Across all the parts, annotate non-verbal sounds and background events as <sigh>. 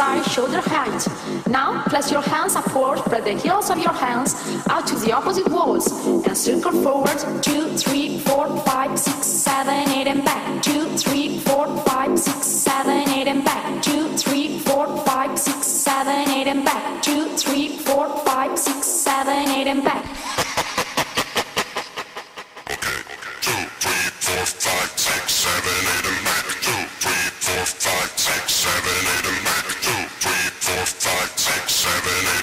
side, shoulder height. Now, place your hands upward, spread the heels of your hands out to the opposite walls, and circle forward. Two, three, four, five, six, seven, eight, and back. Two, three, four, five, six, seven, eight, and back. Two, three, four, five, six, seven, eight, and back. Two, three, four, five, six, seven, eight, and back. Germany.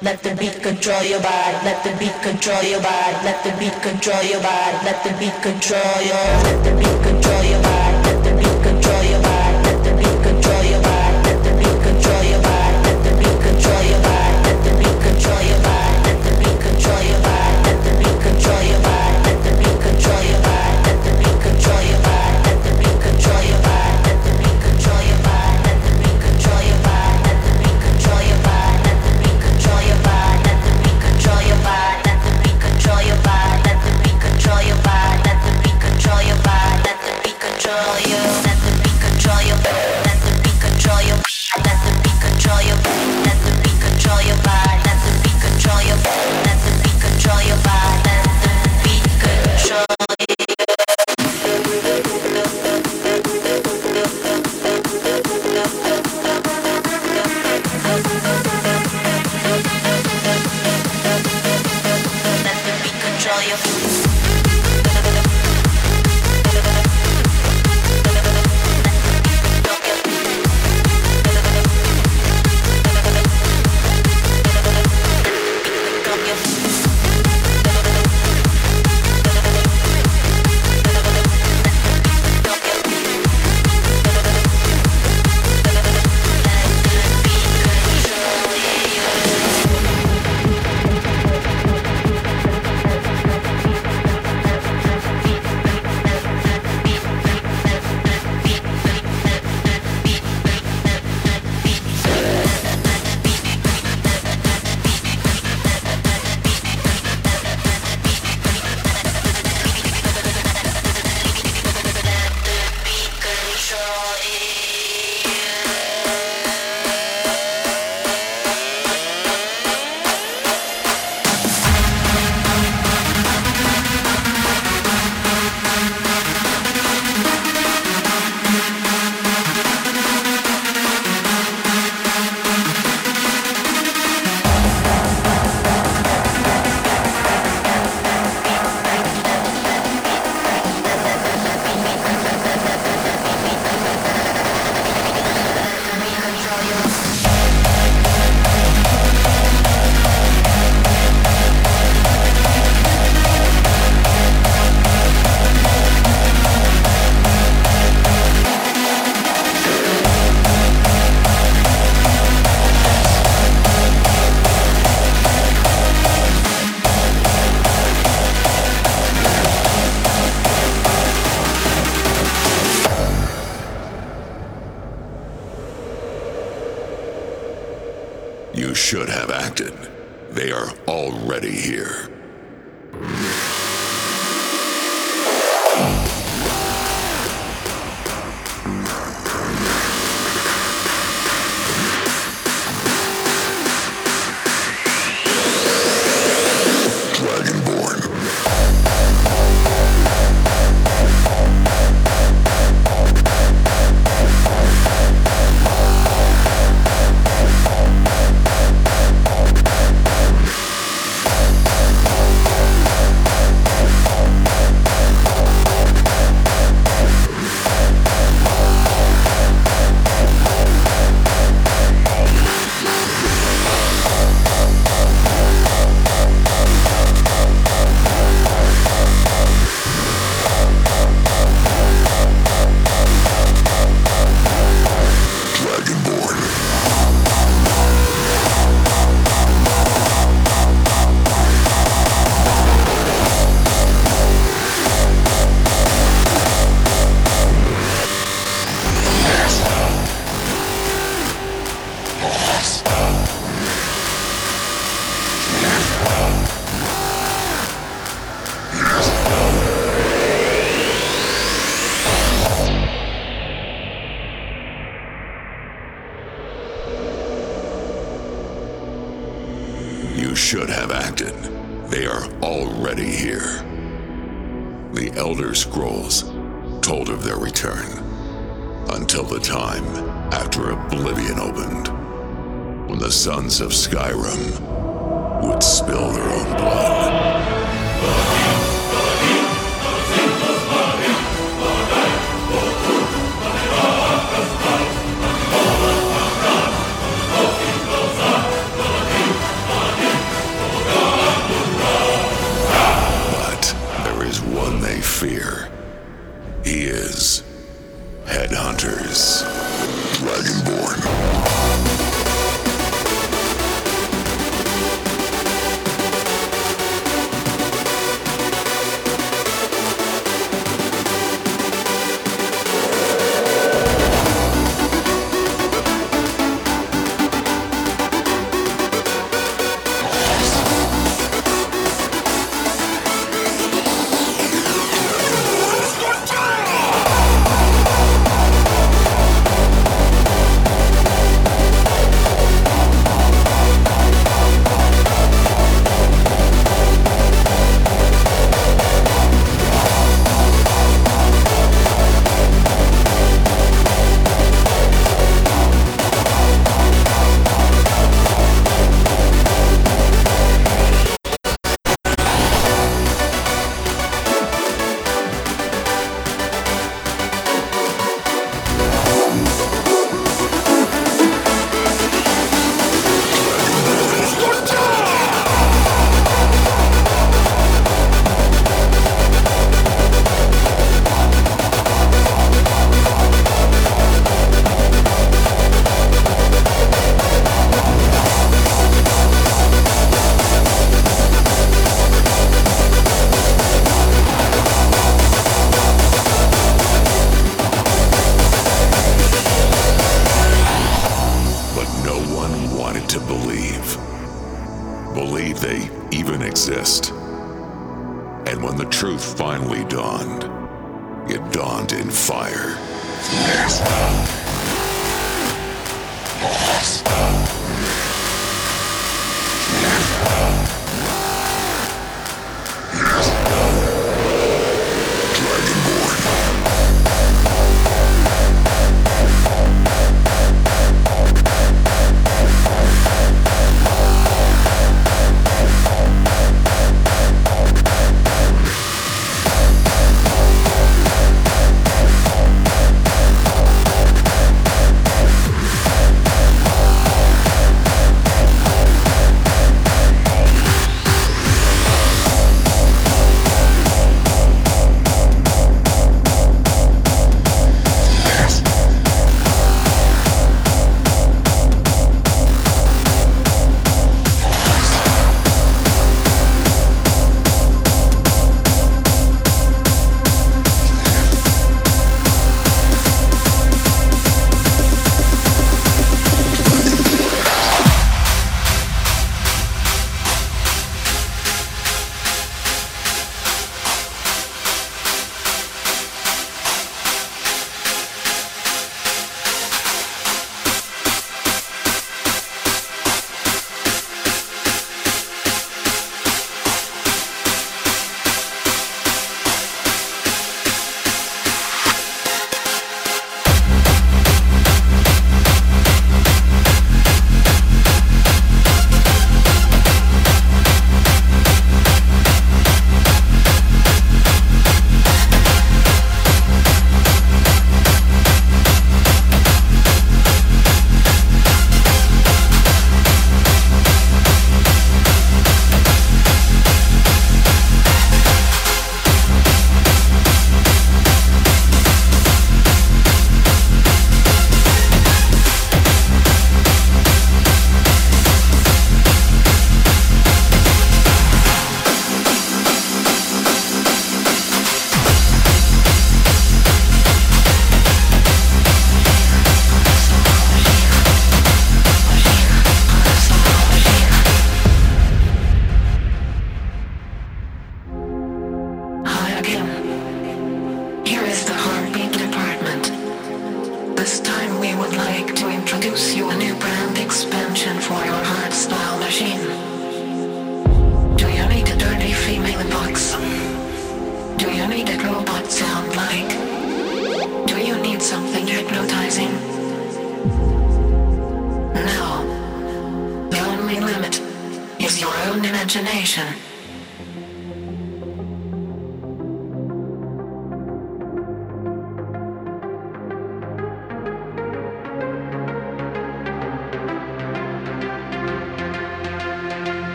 Let the beat control your body. Let the beat control your body. Let the beat control your body. Let the beat control your. Let the beat control your. Should have acted. They are already here.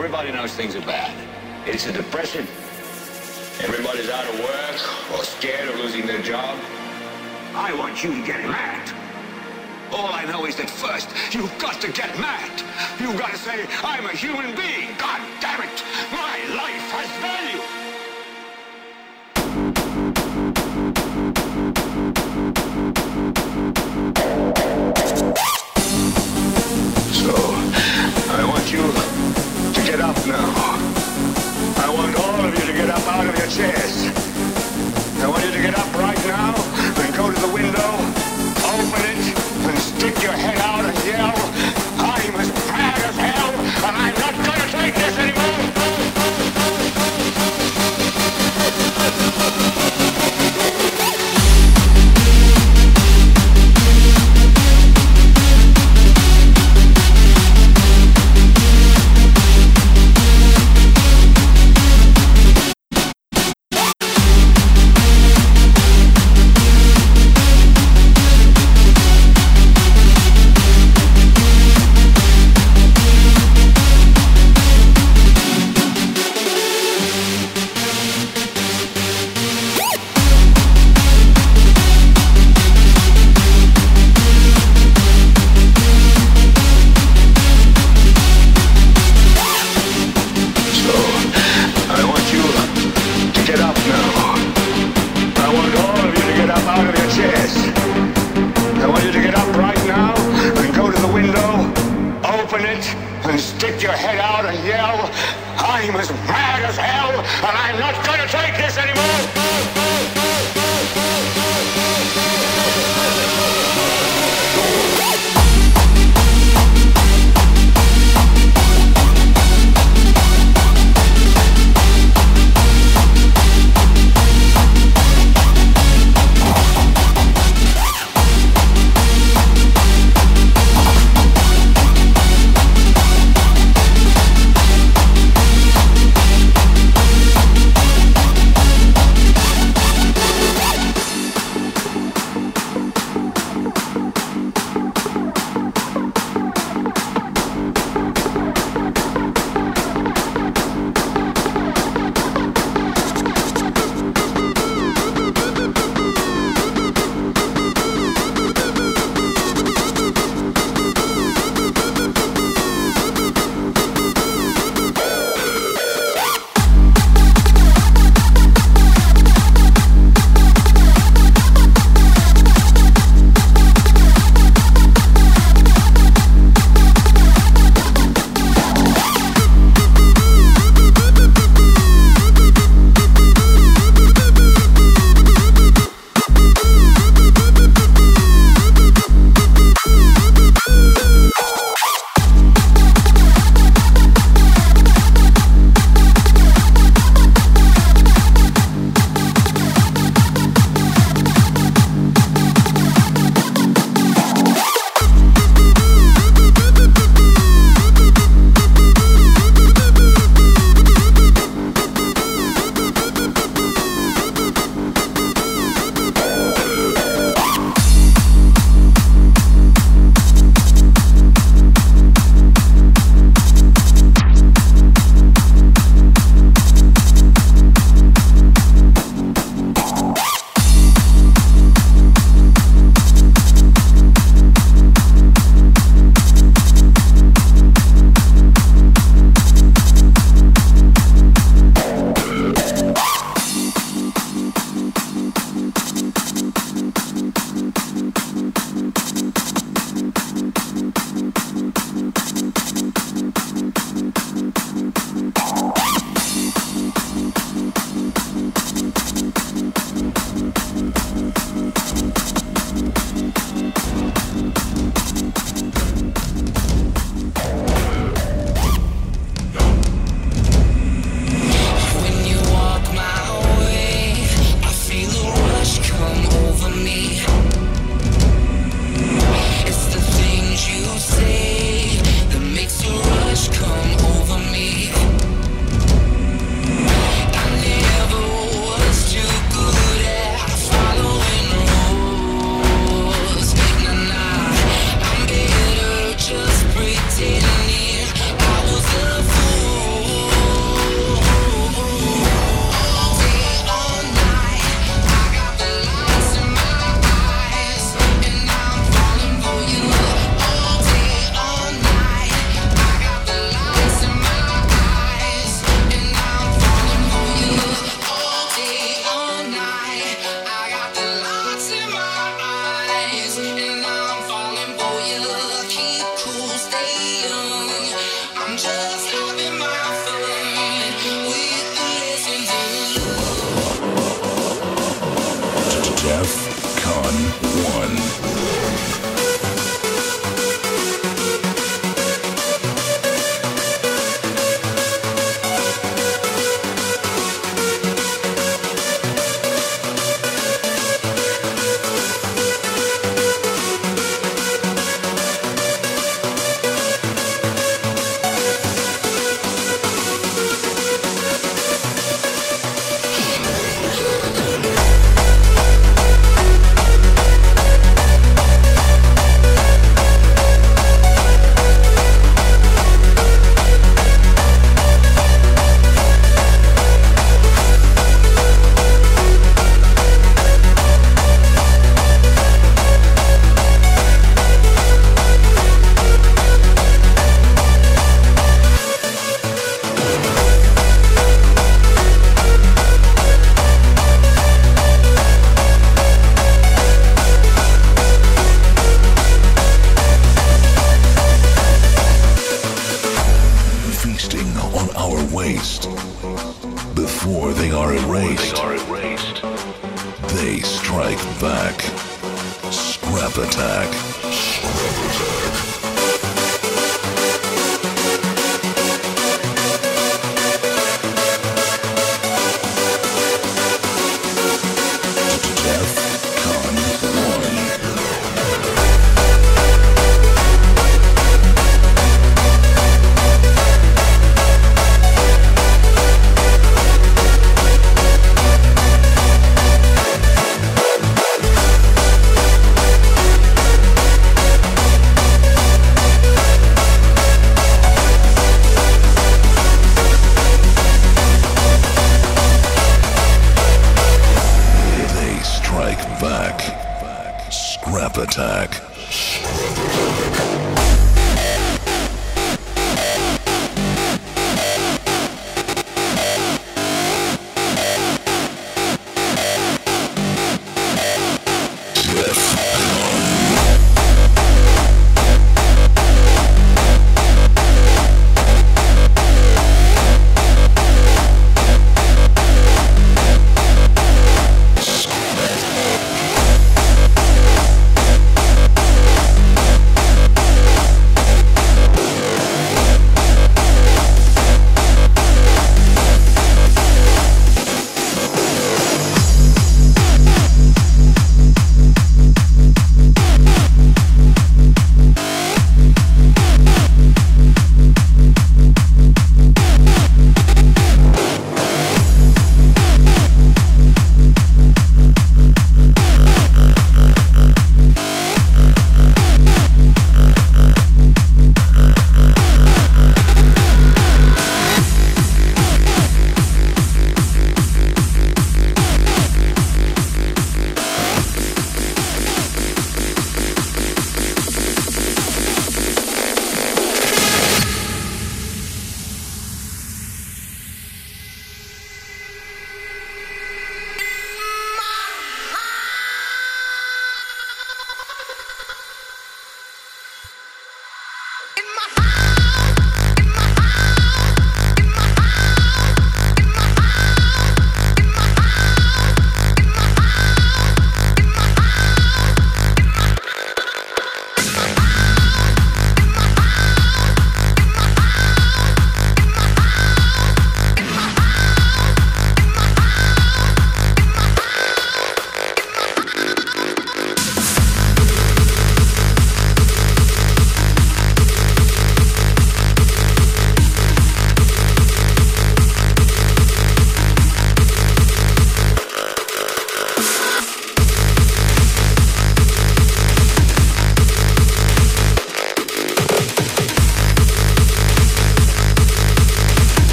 Everybody knows things are bad. It's a depression. Everybody's out of work or scared of losing their job. I want you to get mad. All I know is that first, you've got to get mad. You've got to say, I'm a human being. God damn it. My life has been. Pick it up.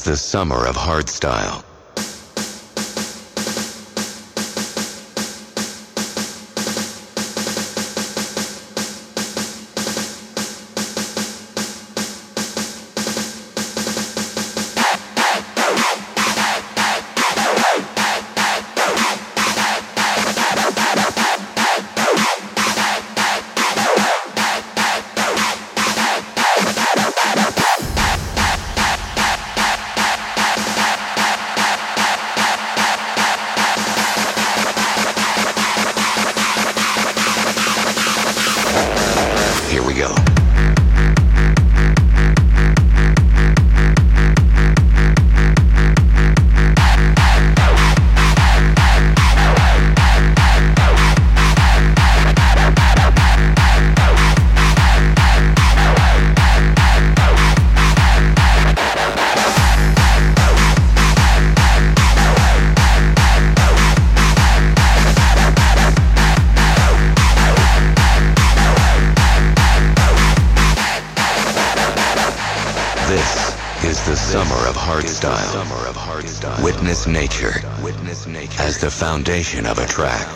Is the summer of hardstyle. Foundation of a track.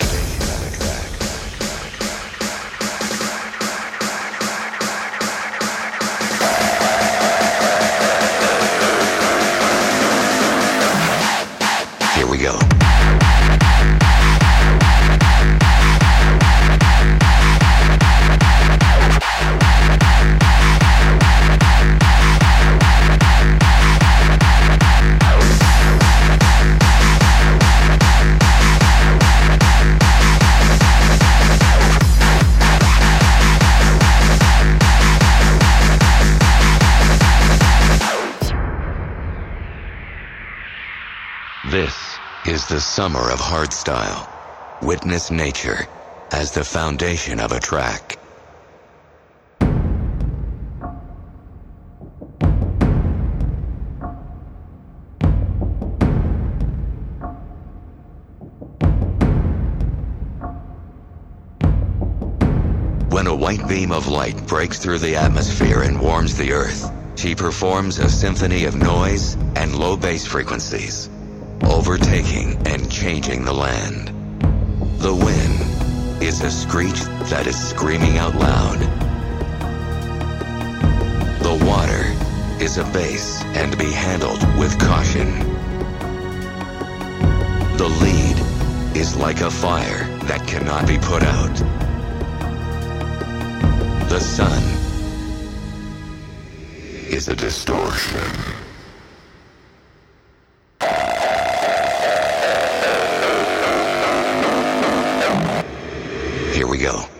The summer of hardstyle. Witness nature as the foundation of a track. When a white beam of light breaks through the atmosphere and warms the earth, she performs a symphony of noise and low bass frequencies overtaking and changing the land. The wind is a screech that is screaming out loud. The water is a bass and be handled with caution. The lead is like a fire that cannot be put out. The sun is a distortion. ago.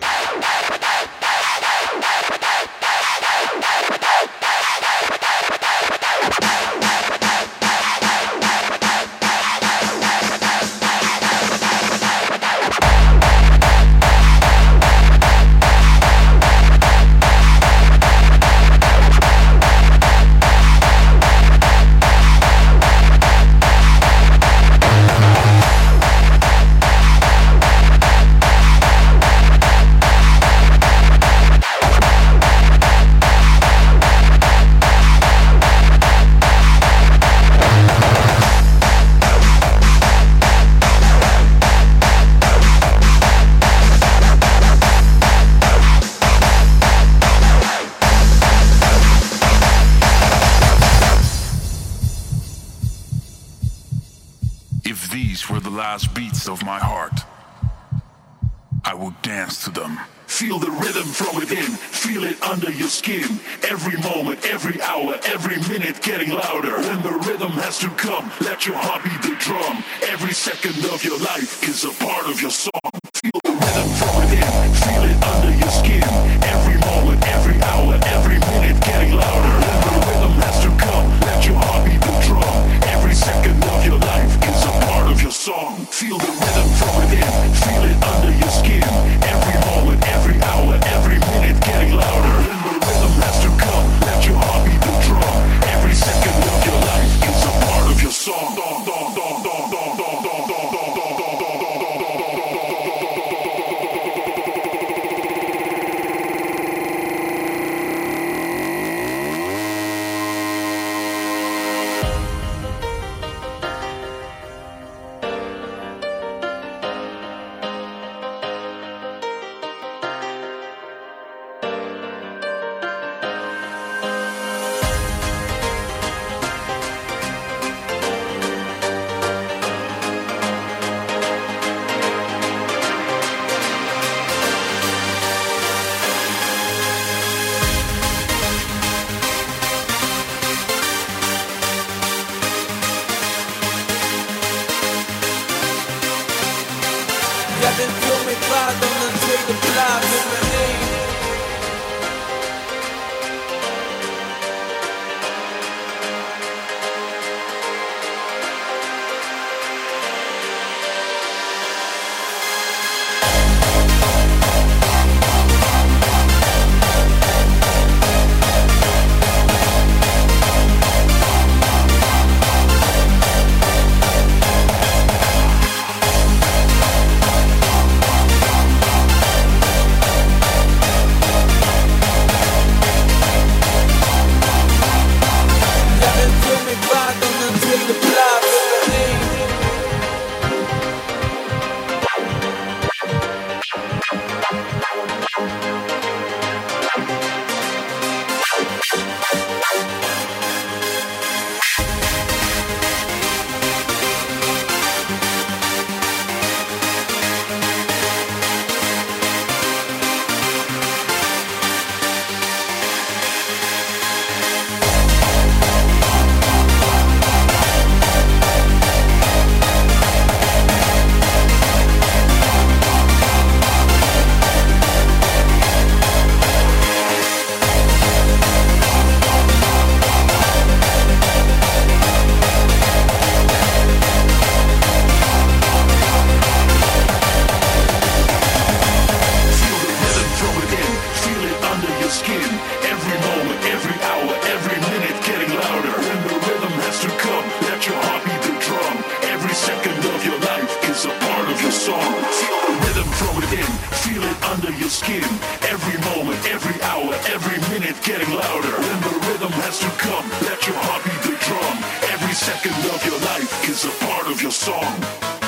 Motherfucking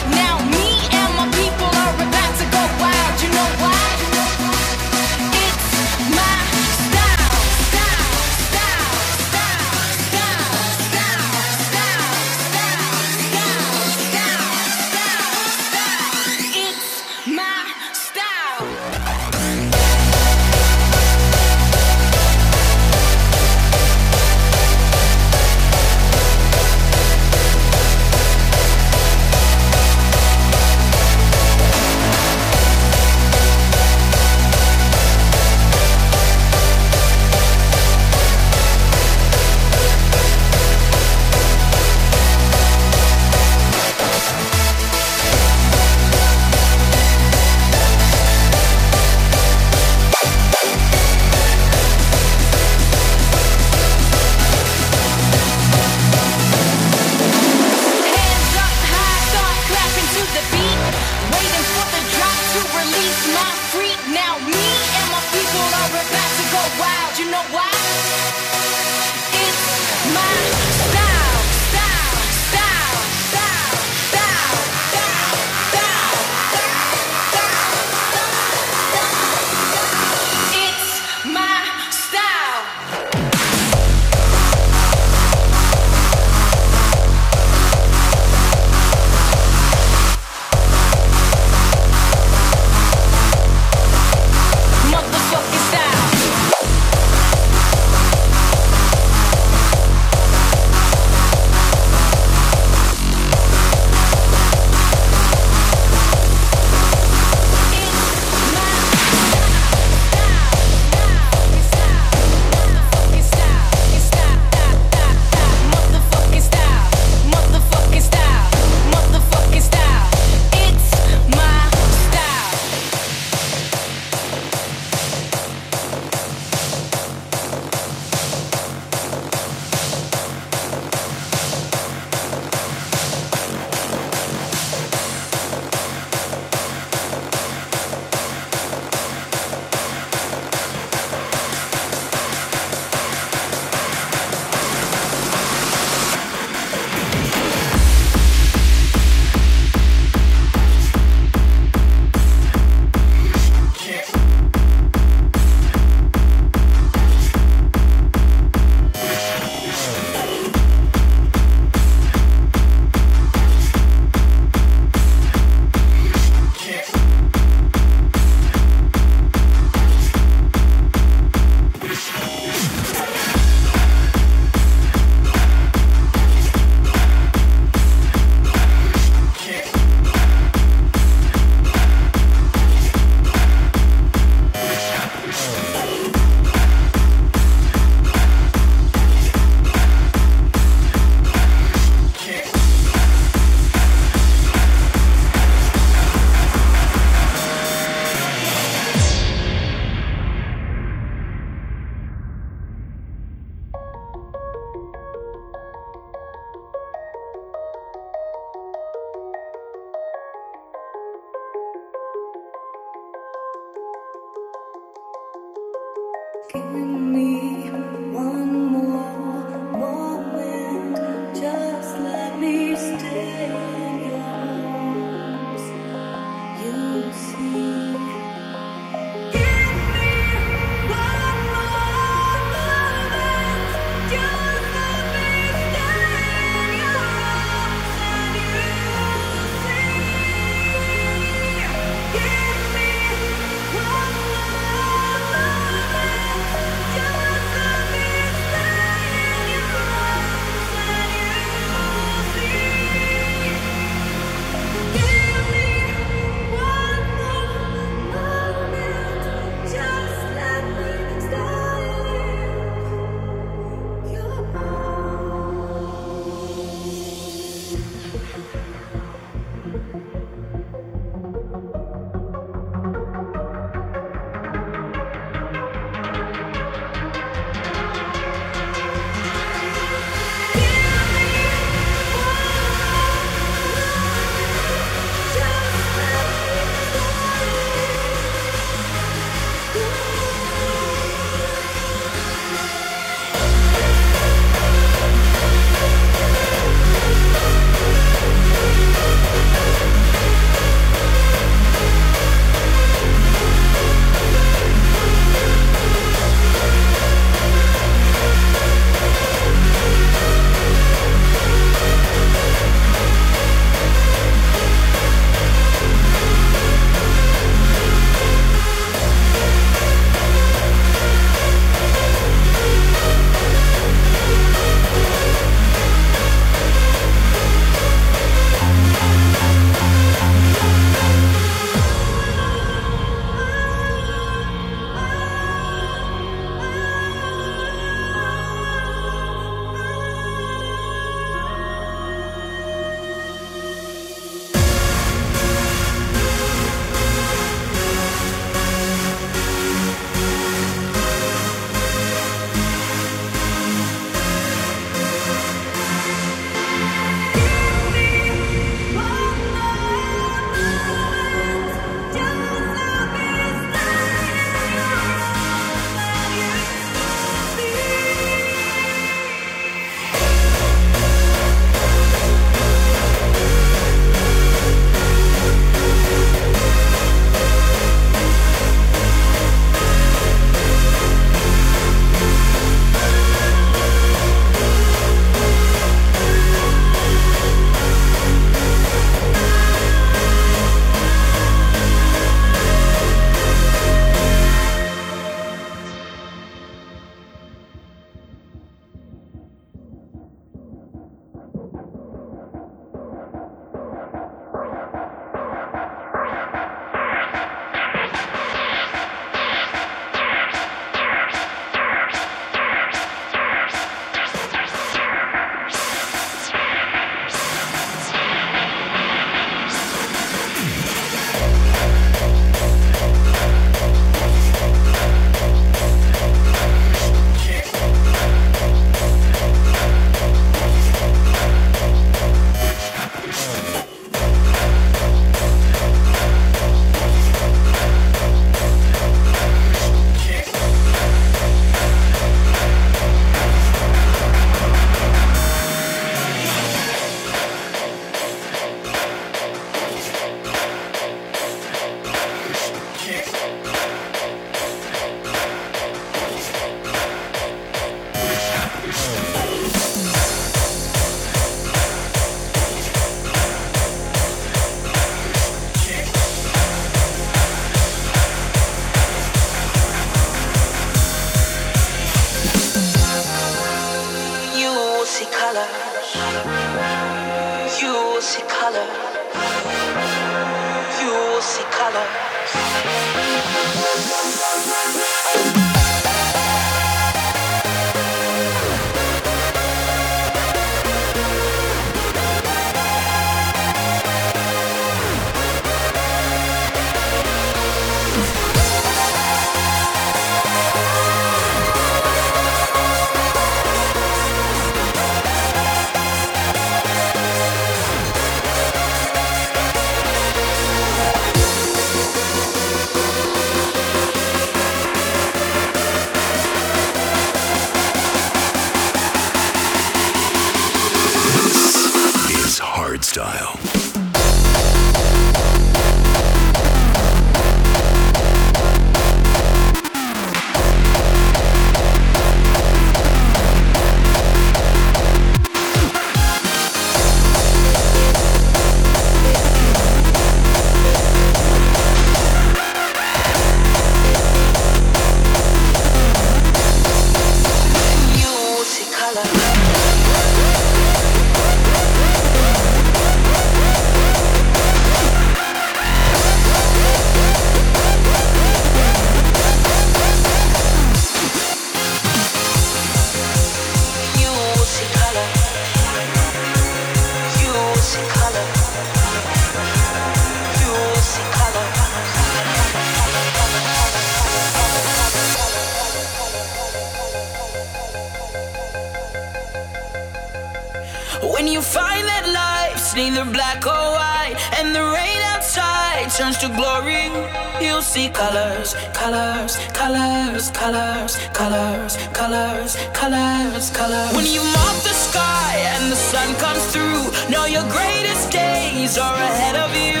colors, colors, colors, colors, colors, colors. When you mop the sky and the sun comes through, know your greatest days are ahead of you.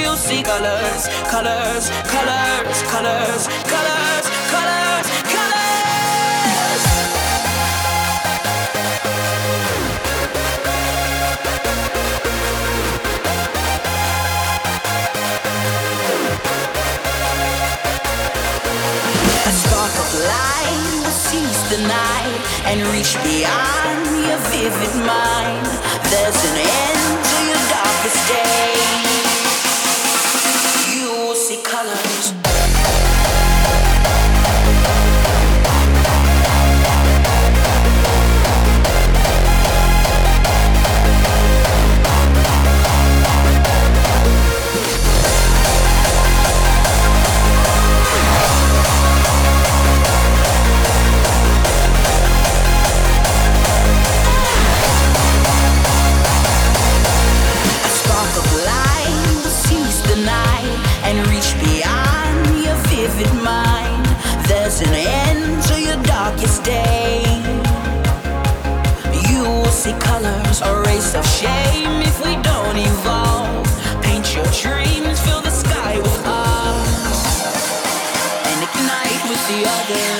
You'll see colors, colors, colors, colors, colors, and reach beyond your vivid mind. There's an end to your darkest day. You will see colors, a race of shame if we don't evolve. Paint your dreams, fill the sky with us, and ignite with the others.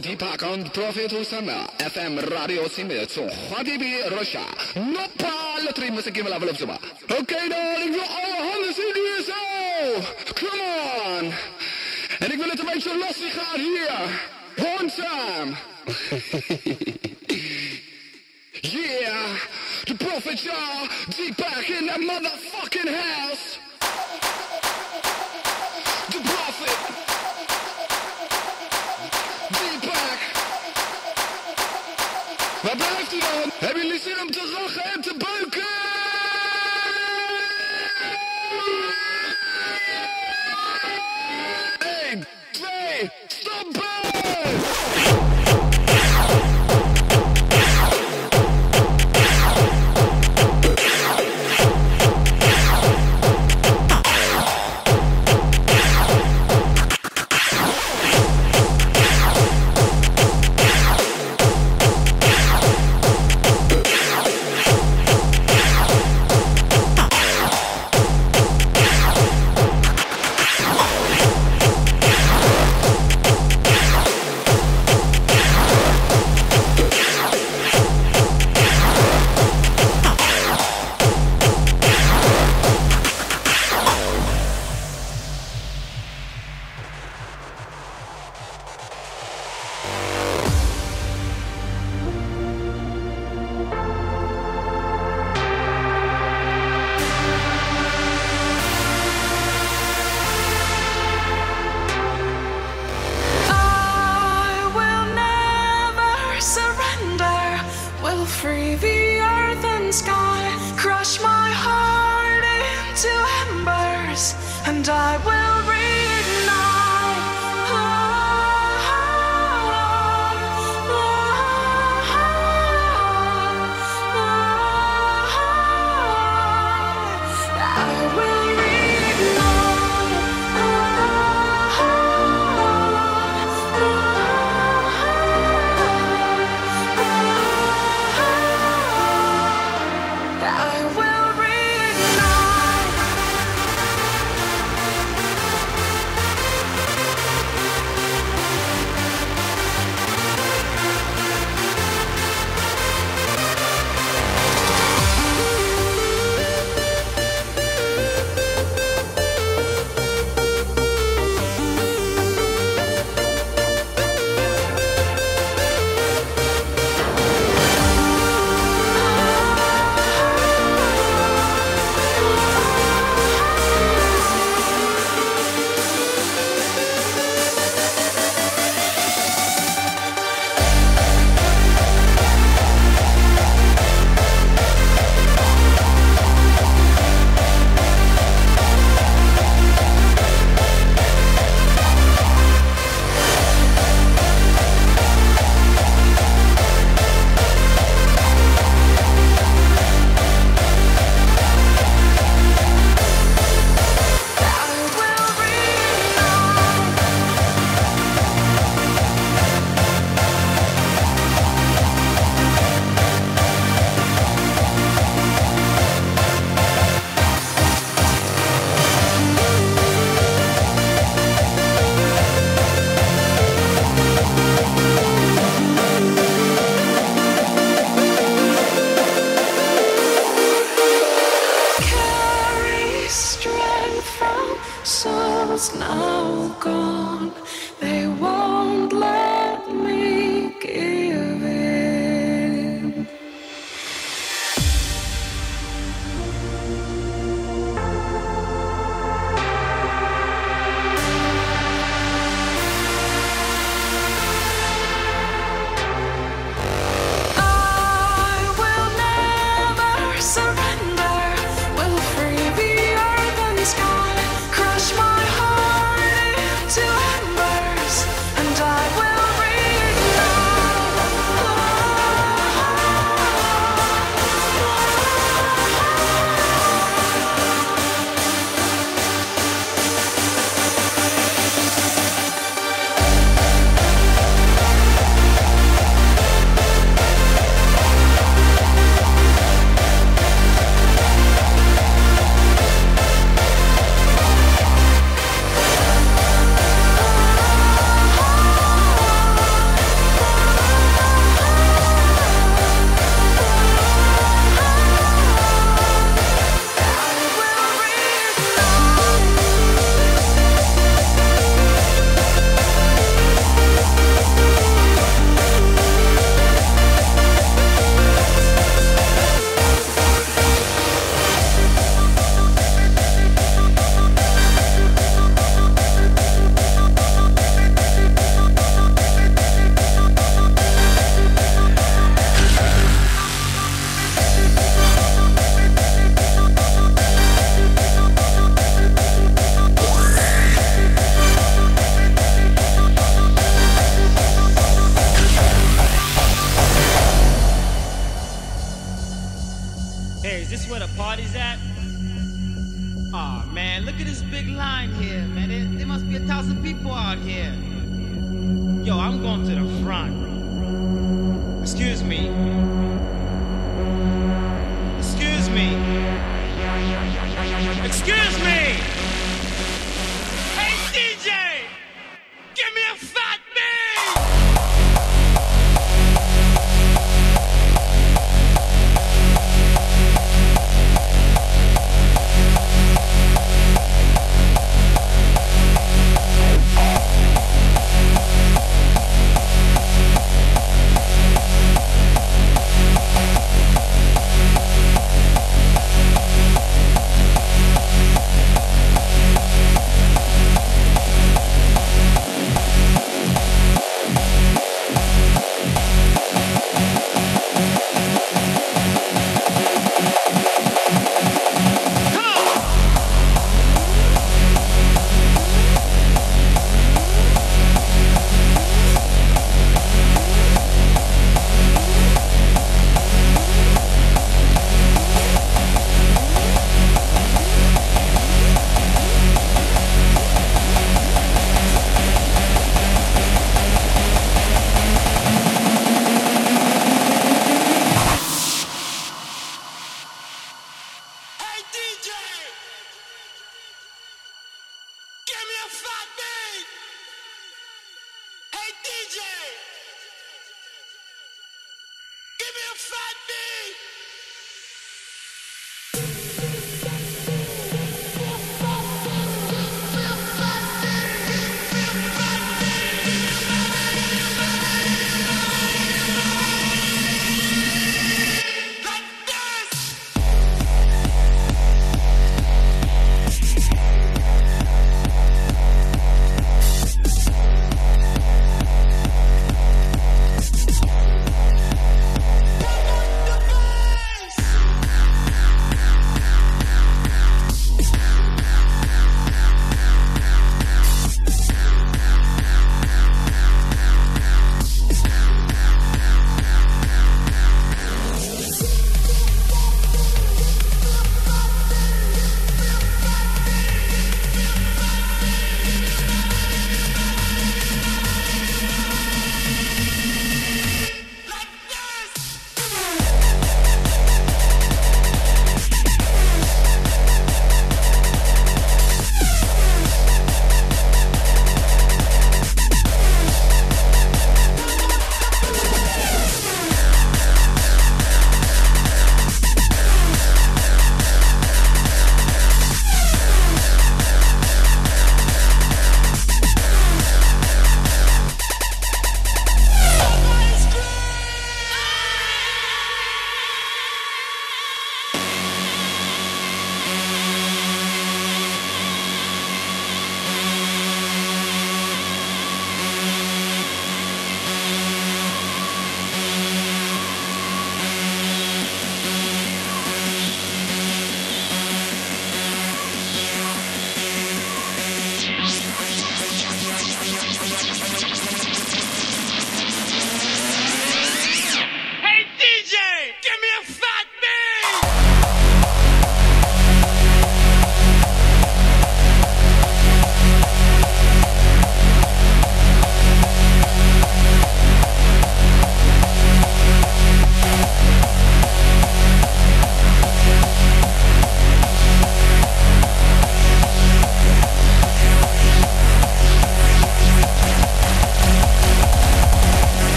Deepak, on profit hoe samen? FM Radio C met zo'n kwadibi rosha. No pa, alle drie missen kievelen weleens over. Oké, darling, oh handen zoenen, oh klaar. En ik wil het een beetje lastig houden hier, hondsaam. <laughs> Yeah, de profit ja, deepak in that motherfucking house.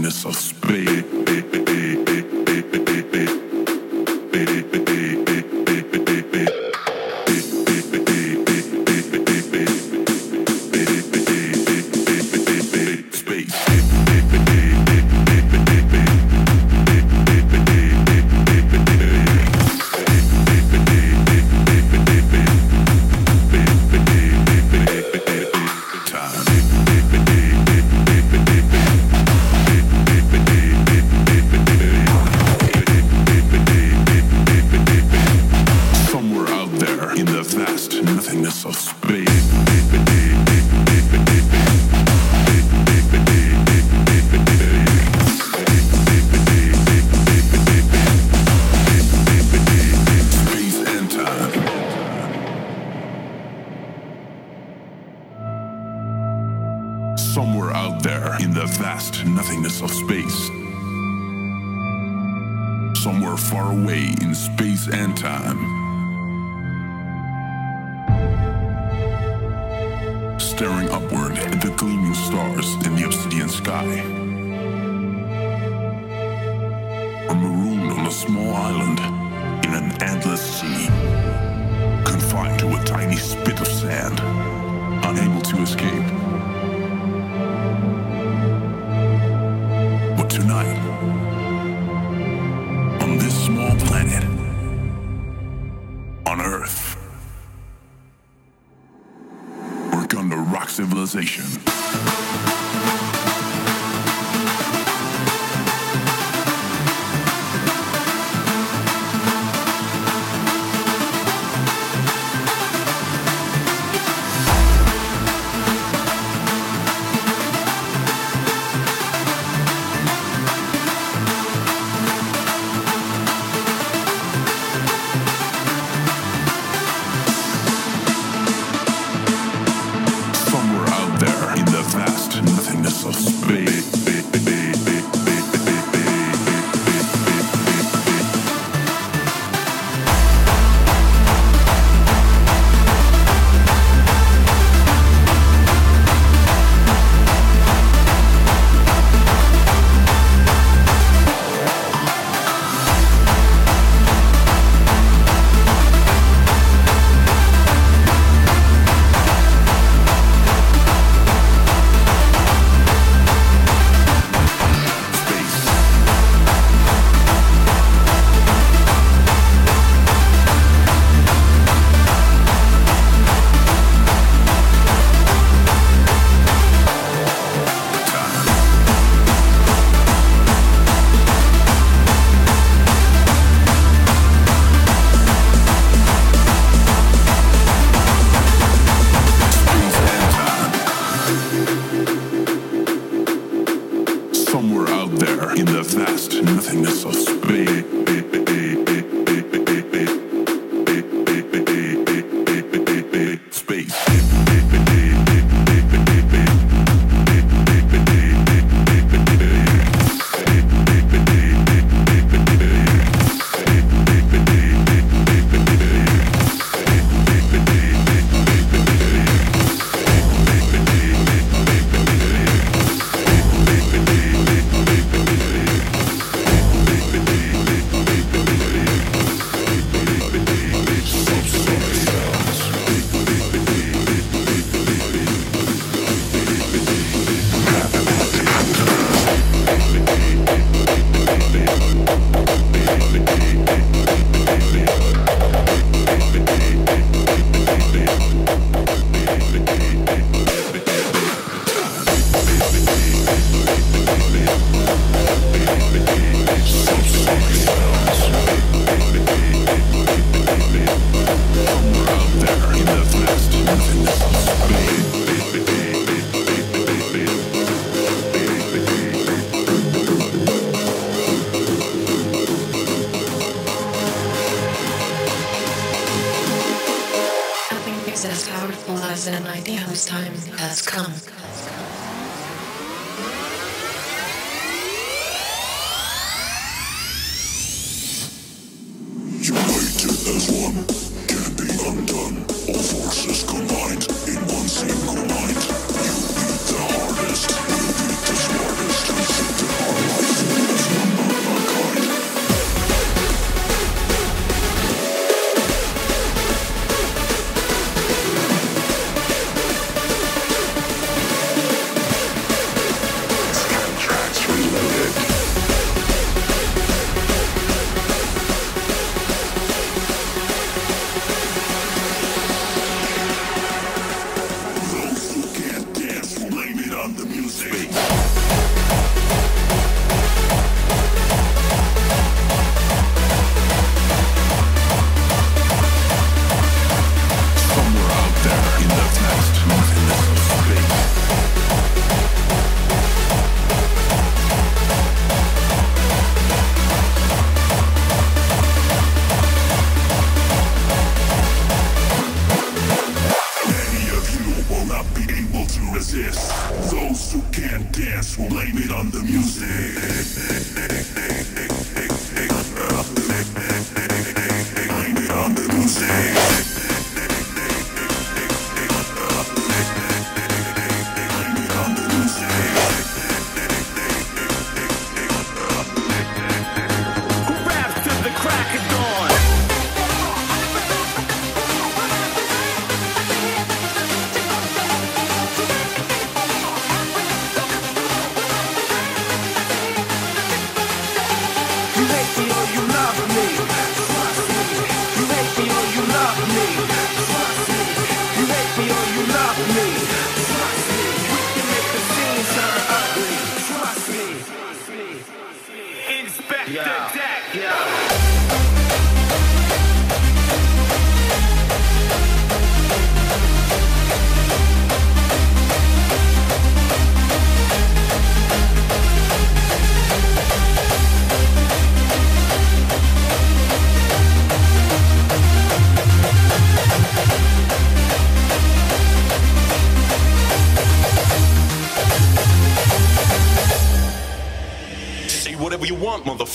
Nothingness of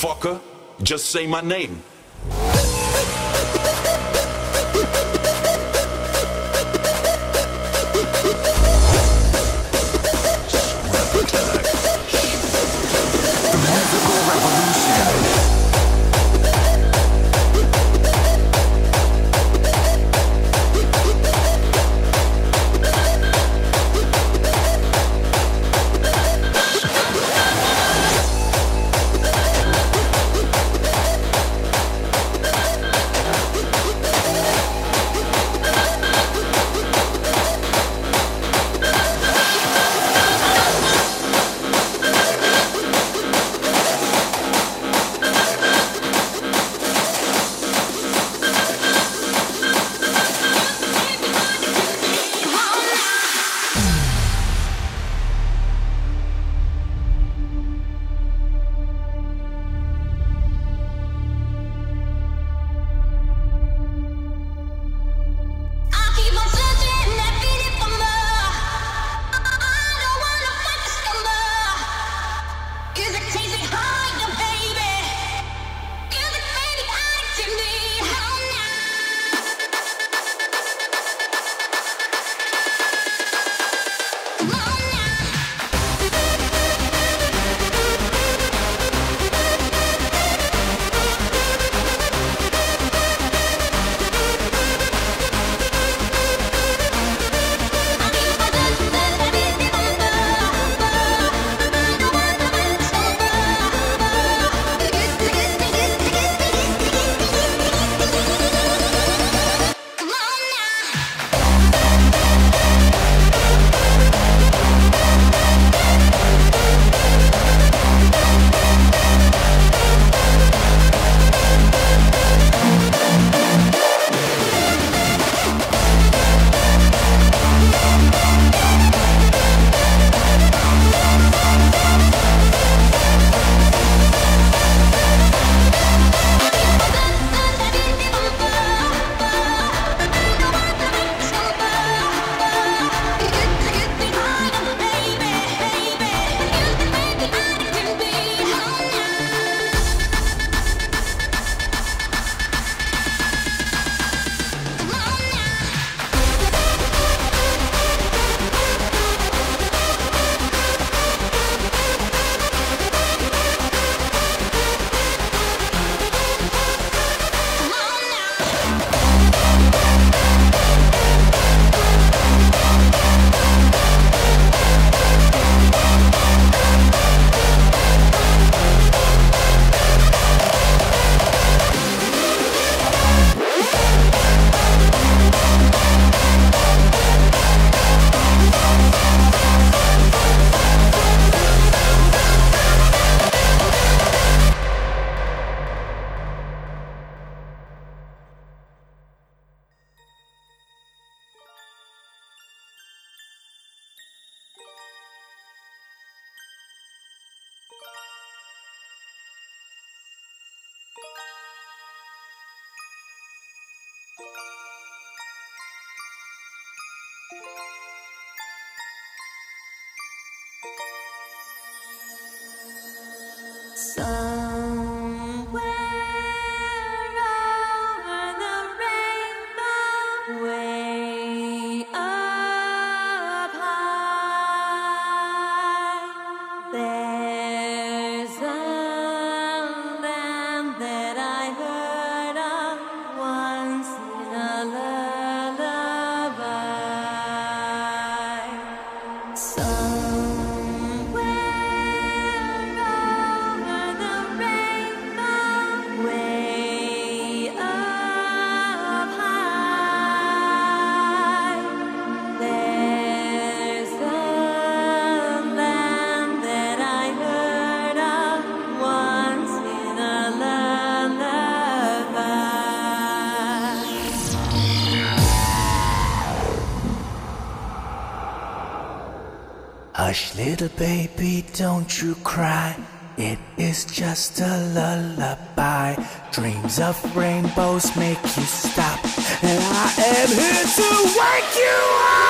motherfucker. Just say my name. Don't you cry. It is just a lullaby. Dreams of rainbows make you stop. And I am here to wake you up.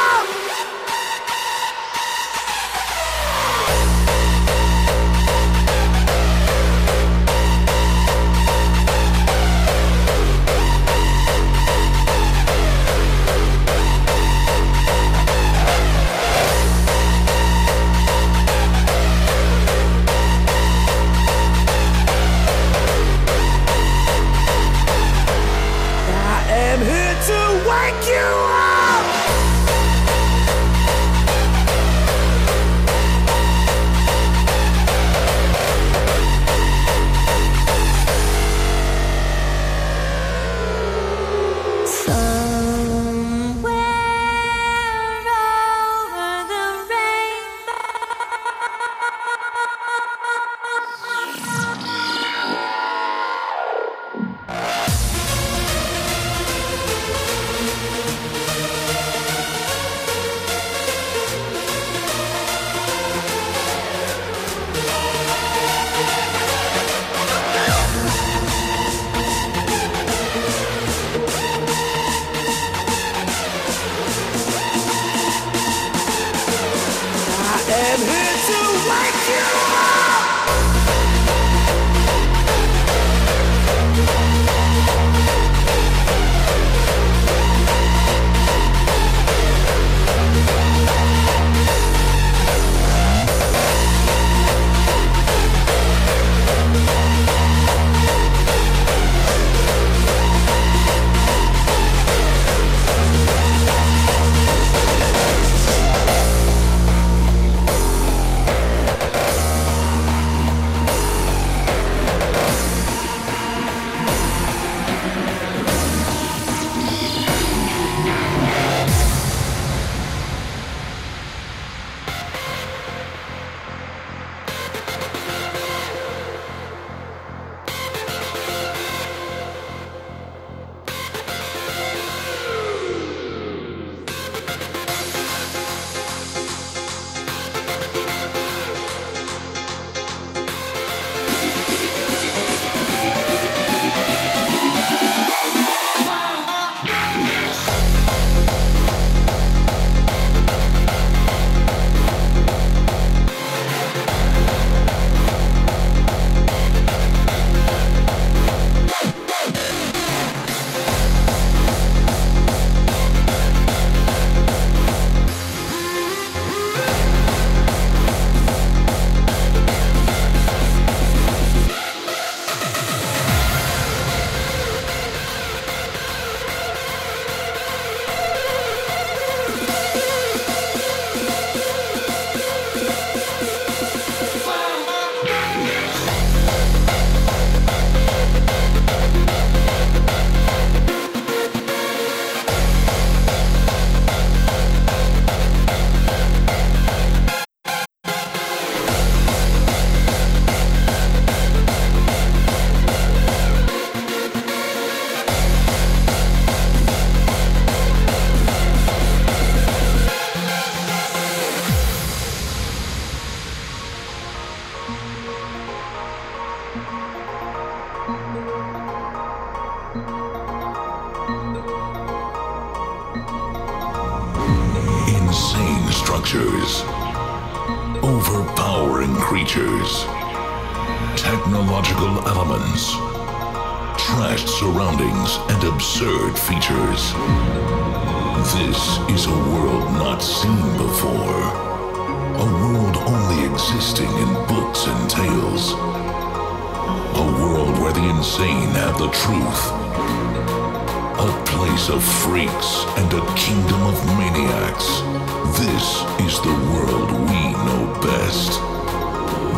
This is the world we know best.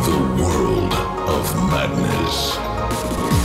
The world of madness.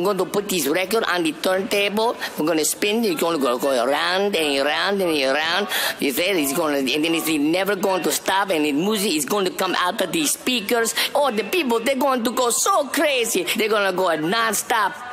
I'm going to put this record on the turntable. We're going to spin. It's going to go, go around and around and around. You say it's going to, and then it's never going to stop. And the music is going to come out of the speakers. Oh, the people, they're going to go so crazy. They're going to go non-stop.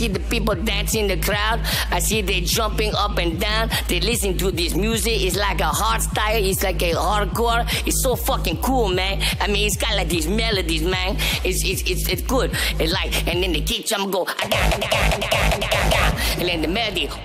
See the people dancing in the crowd, I see they jumping up and down. They listen to this music. It's like a hard style. It's like a hardcore. It's so fucking cool, man. I mean, it's got like these melodies, man. It's it's it's, it's good. It's like, and then the kick drum go, ah, and then the melody, oh,